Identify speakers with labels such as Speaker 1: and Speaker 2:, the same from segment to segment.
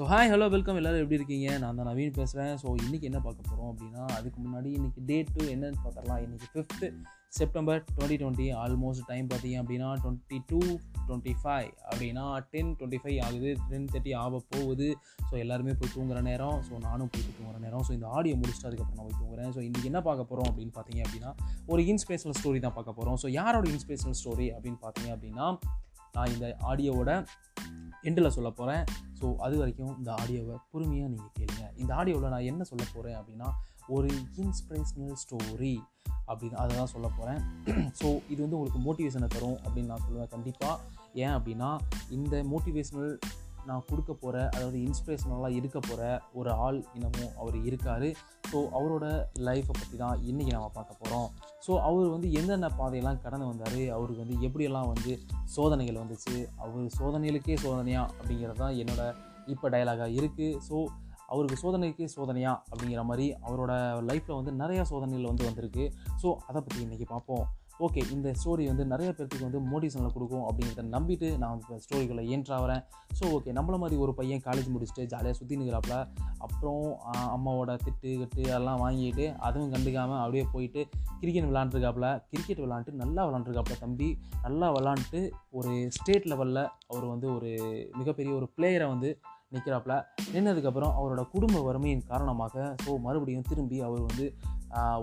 Speaker 1: So hi hello welcome எல்லோரும் எப்படி இருக்கீங்க? நான் தான் நவீன் பேசுகிறேன் ஸோ இன்றைக்கி என்ன பார்க்க போகிறோம் அப்படின்னா அதுக்கு முன்னாடி இன்றைக்கி டேட் டூ என்னன்னு பார்த்துடலாம். இன்றைக்கி fifth September twenty twenty almost time பார்த்தீங்க அப்படின்னா டுவெண்ட்டி டூ டுவெண்ட்டி ஃபைவ் அப்படின்னா டென் டுவெண்ட்டி ஃபைவ் ஆகுது. டென் தேர்ட்டி ஆக போகுது. ஸோ எல்லாருமே போய் தூங்குற நேரம். ஸோ நானும் போய் தூங்குற நேரம். ஸோ இந்த ஆடியோ முடிச்சுட்டு அதுக்கப்புறம் நான் போய் தூங்குறேன். ஸோ இன்றைக்கி என்ன பார்க்க போகிறோம் அப்படின்னு பார்த்தீங்க அப்படின்னா ஒரு இன்ஸ்பிரேஷனல் ஸ்டோரி தான் பார்க்க போகிறோம் ஸோ யாரோட இன்ஸ்பிரேஷனல் ஸ்டோரி அப்படின்னு பார்த்தீங்க அப்படின்னா நான் இந்த ஆடியோவோட எண்டில் சொல்ல போகிறேன் ஸோ அது வரைக்கும் இந்த ஆடியோவை பொறுமையாக நீங்கள் கேளுங்க. இந்த ஆடியோவில் நான் என்ன சொல்ல போகிறேன் அப்படின்னா ஒரு இன்ஸ்பிரேஷ்னல் ஸ்டோரி அப்படின்னு அதை தான் சொல்ல போகிறேன் ஸோ இது வந்து உங்களுக்கு மோட்டிவேஷனை தரும் அப்படின்னு நான் சொல்லுவேன். கண்டிப்பாக ஏன் அப்படின்னா இந்த மோட்டிவேஷ்னல் நான் கொடுக்க போகிற அதாவது இன்ஸ்பிரேஷனலாக இருக்க போகிற ஒரு ஆள் இன்னமும் அவர் இருக்கார். ஸோ அவரோட லைஃப்பை பற்றி தான் இன்றைக்கி நம்ம பார்க்க போகிறோம் ஸோ அவர் வந்து என்னென்ன பாதையெல்லாம் கடந்து வந்தார் அவருக்கு வந்து எப்படியெல்லாம் வந்து சோதனைகள் வந்துச்சு அவர் சோதனைகளுக்கே சோதனையா அப்படிங்கிறது தான் என்னோட இப்போ டைலாகாக இருக்குது ஸோ அவருக்கு சோதனைக்கே சோதனையா அப்படிங்கிற மாதிரி அவரோட லைஃப்பில் வந்து நிறையா சோதனைகள் வந்து வந்திருக்கு. ஸோ அதை பற்றி இன்றைக்கி பார்ப்போம். ஓகே இந்த ஸ்டோரி வந்து நிறைய பேர்த்துக்கு வந்து மோட்டிவேஷனில் கொடுக்கும் அப்படிங்கிறத நம்பிட்டு நான் இப்போ ஸ்டோரிக்குள்ளே ஏன்றாகிறேன் ஸோ ஓகே நம்மள மாதிரி ஒரு பையன் காலேஜ் முடிச்சுட்டு ஜாலியாக சுற்றி நிற்கிறாப்புல அப்புறம் அம்மாவோட திட்டு கட்டு அதெல்லாம் வாங்கிட்டு அதுவும் கண்டுக்காமல் அப்படியே போயிட்டு கிரிக்கெட் விளாண்டுருக்காப்புல கிரிக்கெட் விளாண்டுட்டு நல்லா விளாண்டுருக்காப்புல தம்பி. நல்லா விளாண்டுட்டு ஒரு ஸ்டேட் லெவலில் அவர் வந்து ஒரு மிகப்பெரிய ஒரு பிளேயரை வந்து நிற்கிறாப்புல நின்னதுக்கப்புறம் அவரோட குடும்ப வறுமையின் காரணமாக ஸோ மறுபடியும் திரும்பி அவர் வந்து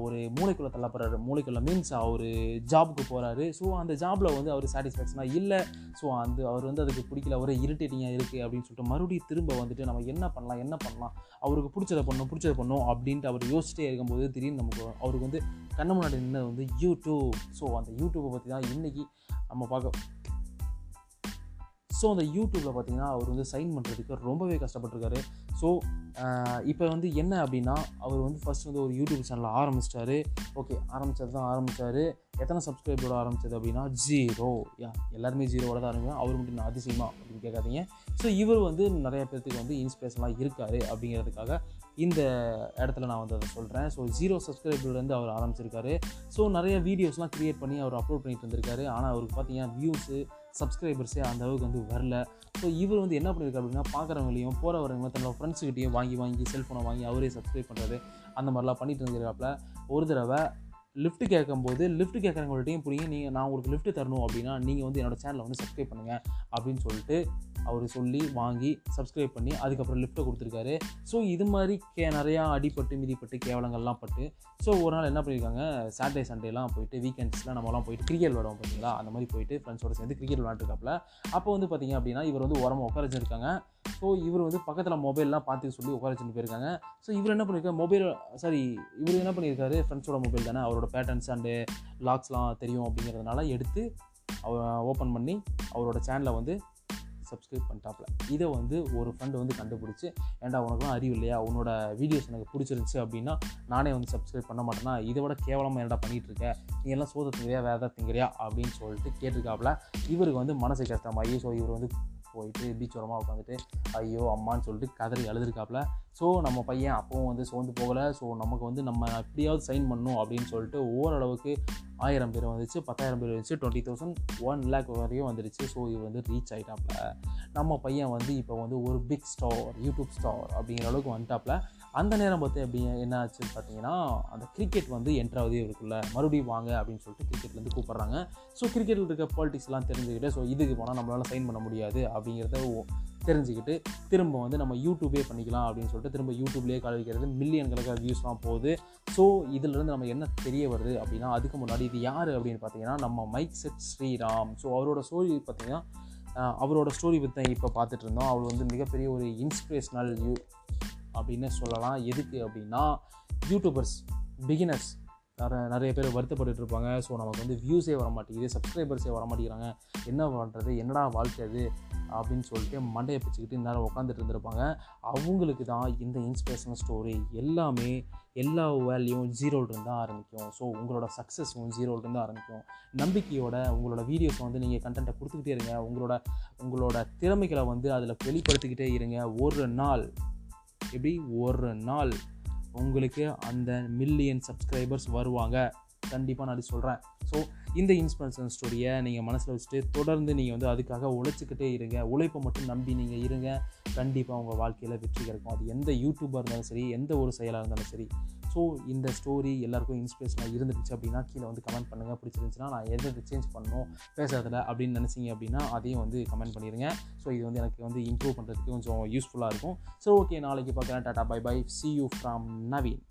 Speaker 1: ஒரு மூளைக்குள்ளே தள்ளப்படுறாரு. மூளைக்குள்ளே மீன்ஸ் அவர் ஜாபுக்கு போகிறாரு ஸோ அந்த ஜாபில் வந்து அவர் சாட்டிஸ்ஃபேக்ஷனாக இல்லை. ஸோ அந்த அவர் வந்து அதுக்கு பிடிக்கல. ஒரு இரிட்டேட்டிங்காக இருக்குது அப்படின்னு சொல்லிட்டு மறுபடியும் திரும்ப வந்துட்டு நம்ம என்ன பண்ணலாம் என்ன பண்ணலாம்? அவருக்கு பிடிச்சதை பண்ணணும் பிடிச்சதை பண்ணணும் அப்படின்ட்டு அவர் யோசிச்சிட்டே இருக்கும்போது திடீர்னு நமக்கு அவருக்கு வந்து கண்ணு முன்னாடி நின்று வந்து யூடியூப் ஸோ அந்த யூடியூப்பை பற்றி தான் இன்றைக்கி நம்ம பார்க்க ஸோ அந்த யூடியூப்பில் பார்த்தீங்கன்னா அவர் வந்து சைன் பண்ணுறதுக்கு ரொம்பவே கஷ்டப்பட்டிருக்காரு. ஸோ இப்போ வந்து என்ன அப்படின்னா அவர் வந்து ஃபஸ்ட் வந்து ஒரு யூடியூப் சேனல் ஆரம்பிச்சிட்டாரு. ஓகே ஆரம்பித்தது தான் ஆரம்பித்தார் எத்தனை சப்ஸ்கிரைபோட ஆரம்பித்தது அப்படின்னா ஜீரோ யா எல்லாருமே ஜீரோவோட தான் ஆரம்பிக்கும் அவர் மட்டும் நான் அதிசயமா அப்படின்னு கேட்காதீங்க. ஸோ இவர் வந்து நிறைய பேர்த்துக்கு வந்து இன்ஸ்பிரேஷனாக இருக்கார் அப்படிங்கிறதுக்காக இந்த இடத்துல நான் வந்து அதை சொல்கிறேன் ஸோ ஜீரோ சப்ஸ்கிரைபர்லேருந்து அவர் ஆரம்பிச்சிருக்காரு. ஸோ நிறைய வீடியோஸ்லாம் க்ரியேட் பண்ணி அவர் அப்லோட் பண்ணிட்டு வந்திருக்காரு. ஆனால் அவருக்கு பார்த்தீங்கன்னா வியூஸு சப்ஸ்கிரைபர்ஸே அந்த அளவுக்கு வந்து வரல. ஸோ இவர் வந்து என்ன பண்ணியிருக்காரு அப்படின்னா பார்க்குறவங்களையும் போகிறவங்க தன்னோட ஃப்ரெண்ட்ஸுக்கிட்டையும் வாங்கி வாங்கி செல்ஃபோனை வாங்கி அவரே சப்ஸ்கிரைப் பண்ணுறது அந்த மாதிரிலாம் பண்ணிட்டு இருந்திருக்காப்புல ஒரு தடவை லிஃப்ட் கேட்கும்போது லிஃப்ட் கேட்குறவங்கள்ட்டையும் புரியுங்க நீங்கள் நான் உங்களுக்கு லிஃப்ட் தரணும் அப்படின்னா நீங்கள் வந்து என்னோடய சேனலை வந்து சப்ஸ்கிரைப் பண்ணுங்கள் அப்படின்னு சொல்லிட்டு அவர் சொல்லி வாங்கி சப்ஸ்கிரைப் பண்ணி அதுக்கப்புறம் லிஃப்ட்டை கொடுத்துருக்காரு. ஸோ இது மாதிரி கே நிறையா அடிப்பட்டு மிதிப்பட்டு கேவலங்கள்லாம் பட்டு ஸோ ஒரு நாள் என்ன பண்ணியிருக்காங்க சாட்டர்டே சண்டேலாம் போயிட்டு வீக்கெண்ட்ஸ்லாம் நம்மலாம் போயிட்டு கிரிக்கெட் விளாடுவோம் பார்த்தீங்களா? அந்த மாதிரி போயிட்டு ஃப்ரெண்ட்ஸோட சேர்ந்து கிரிக்கெட் விளாண்டுருக்காப்புல அப்போ வந்து பார்த்தீங்க அப்படின்னா இவர் வந்து உரமாக உட்காரஞ்சிருக்காங்க ஸோ இவர் வந்து பக்கத்தில் மொபைல்லாம் பார்த்து சொல்லி உட்கார வச்சுட்டு போயிருக்காங்க. ஸோ இவர் என்ன பண்ணியிருக்காரு மொபைல் சாரி இவர் என்ன பண்ணியிருக்காரு ஃப்ரெண்ட்ஸோட மொபைல் தானே அவரோட பேட்டர்ன்ஸ் அண்டு லாக்ஸ்லாம் தெரியும் அப்படிங்கிறதுனால எடுத்து அவர் ஓப்பன் பண்ணி அவரோட சேனலை வந்து சப்ஸ்கிரைப் பண்ணிட்டாப்ல. இதை வந்து ஒரு ஃப்ரெண்டு வந்து கண்டுபிடிச்சி ஏன்டா உனக்குலாம் அறிவு இல்லையா? உன்னோட வீடியோஸ் எனக்கு பிடிச்சிருந்துச்சு அப்படின்னா நானே வந்து சப்ஸ்கிரைப் பண்ண மாட்டேன்னா இதை விட கேவலமாக என்னடா பண்ணிகிட்டு இருக்க? நீ எல்லாம் சோத திங்கிறியா வேறு ஏதாவது திங்கிறியா அப்படின்னு சொல்லிட்டு கேட்டிருக்காப்புல இவருக்கு வந்து மனசு கஷ்டமாகி ஸோ இவர் வந்து போயிட்டு பீச் ஓரமாக உட்காந்துட்டு ஐயோ அம்மான்னு சொல்லிட்டு கதறி அழுதுருக்காப்புல ஸோ நம்ம பையன் அப்பவும் வந்து சோர்ந்து போகலை. ஸோ நமக்கு வந்து நம்ம எப்படியாவது சைன் பண்ணணும் அப்படின்னு சொல்லிட்டு ஓரளவுக்கு ஆயிரம் பேர் வந்துச்சு பத்தாயிரம் பேர் வந்துச்சு டுவெண்ட்டி தௌசண்ட் ஒன் லேக் வரையும் வந்துருச்சு. ஸோ இது வந்து ரீச் ஆகிட்டாப்புல நம்ம பையன் வந்து இப்போ வந்து ஒரு பிக் ஸ்டார் யூடியூப் ஸ்டார் அப்படிங்கிற அளவுக்கு வந்துட்டாப்புல அந்த நேரம் பார்த்து எப்படி என்ன ஆச்சுன்னு பார்த்தீங்கன்னா அந்த கிரிக்கெட் வந்து என்ட்ராவது இருக்குல்ல மறுபடியும் வாங்க அப்படின்னு சொல்லிட்டு கிரிக்கெட்லேருந்து கூப்பிட்றாங்க. ஸோ கிரிக்கெட்டில் இருக்க பாலிட்டிக்ஸ்லாம் தெரிஞ்சுக்கிட்டு ஸோ இதுக்கு போனால் நம்மளால் சைன் பண்ண முடியாது அப்படிங்கிறத தெரிஞ்சுக்கிட்டு திரும்ப வந்து நம்ம யூடியூபே பண்ணிக்கலாம் அப்படின்னு சொல்லிட்டு திரும்ப யூடியூப்லேயே கலவிக்கிறது மில்லியன் கணக்காக வியூஸ்லாம் போகுது. ஸோ இதிலிருந்து நம்ம என்ன தெரிய வருது அப்படின்னா அதுக்கு முன்னாடி இது யார் அப்படின்னு பார்த்தீங்கன்னா நம்ம மைக் செட் ஸ்ரீராம். ஸோ அவரோட ஸ்டோரி பார்த்தீங்கன்னா அவரோட ஸ்டோரி பற்றி இப்போ பார்த்துட்டு இருந்தோம். அவர் வந்து மிகப்பெரிய ஒரு இன்ஸ்பிரேஷ்னல் யூ அப்படின்னு சொல்லலாம். எதுக்கு அப்படின்னா யூடியூபர்ஸ் பிகினர்ஸ் நிறைய நிறைய பேர் வருத்தப்பட்டு இருப்பாங்க. ஸோ நமக்கு வந்து வியூஸே வர மாட்டேங்குது சப்ஸ்கிரைபர்ஸே வர மாட்டேங்கிறாங்க என்ன பண்ணுறது என்னடா வாழ்க்கை அது? அப்படின்னு சொல்லிட்டு மண்டையை பிச்சுக்கிட்டு நேரம் உட்காந்துட்டு இருந்திருப்பாங்க. அவங்களுக்கு தான் இந்த இன்ஸ்பிரேஷனல் ஸ்டோரி எல்லாமே எல்லா வேல்யூவும் ஜீரோலேருந்து தான் ஆரம்பிக்கும். ஸோ உங்களோட சக்ஸஸும் ஜீரோலேருந்து ஆரம்பிக்கும். நம்பிக்கையோட உங்களோட வீடியோஸை வந்து நீங்கள் கண்டென்ட்டை கொடுத்துக்கிட்டே இருங்க. உங்களோட உங்களோட திறமைகளை வந்து அதில் வெளிப்படுத்திக்கிட்டே இருங்க. ஒரு நாள் எப்படி ஒரு நாள் உங்களுக்கு அந்த மில்லியன் சப்ஸ்கிரைபர்ஸ் வருவாங்க? கண்டிப்பாக நான் சொல்கிறேன் ஸோ இந்த இன்ஸ்பிரேஷன் ஸ்டோரியை நீங்கள் மனசில் வச்சுட்டு தொடர்ந்து நீங்கள் வந்து அதுக்காக உழைச்சிக்கிட்டே இருங்க. உழைப்பை மட்டும் நம்பி நீங்கள் இருங்க. கண்டிப்பாக உங்கள் வாழ்க்கையில் வெற்றி கிடைக்கும். அது எந்த யூடியூபாக இருந்தாலும் சரி எந்த ஒரு செயலாக இருந்தாலும் சரி ஸோ இந்த ஸ்டோரி எல்லாருக்கும் இன்ஸ்பிரேஷனாக இருந்துச்சு அப்படின்னா கீழே வந்து கமெண்ட் பண்ணுங்கள் பிடிச்சிருந்துச்சுன்னா நான் எதை சேஞ்ச் பண்ணணும் பேசுறதுல அப்படின்னு நினச்சிங்க அப்படின்னா அதையும் வந்து கமெண்ட் பண்ணிடுங்க ஸோ இது வந்து எனக்கு வந்து இம்ப்ரூவ் பண்ணுறதுக்கு கொஞ்சம் யூஸ்ஃபுல்லாக இருக்கும். ஸோ ஓகே நாளைக்கு பார்க்குறேன். Tata bye bye see you from Naveen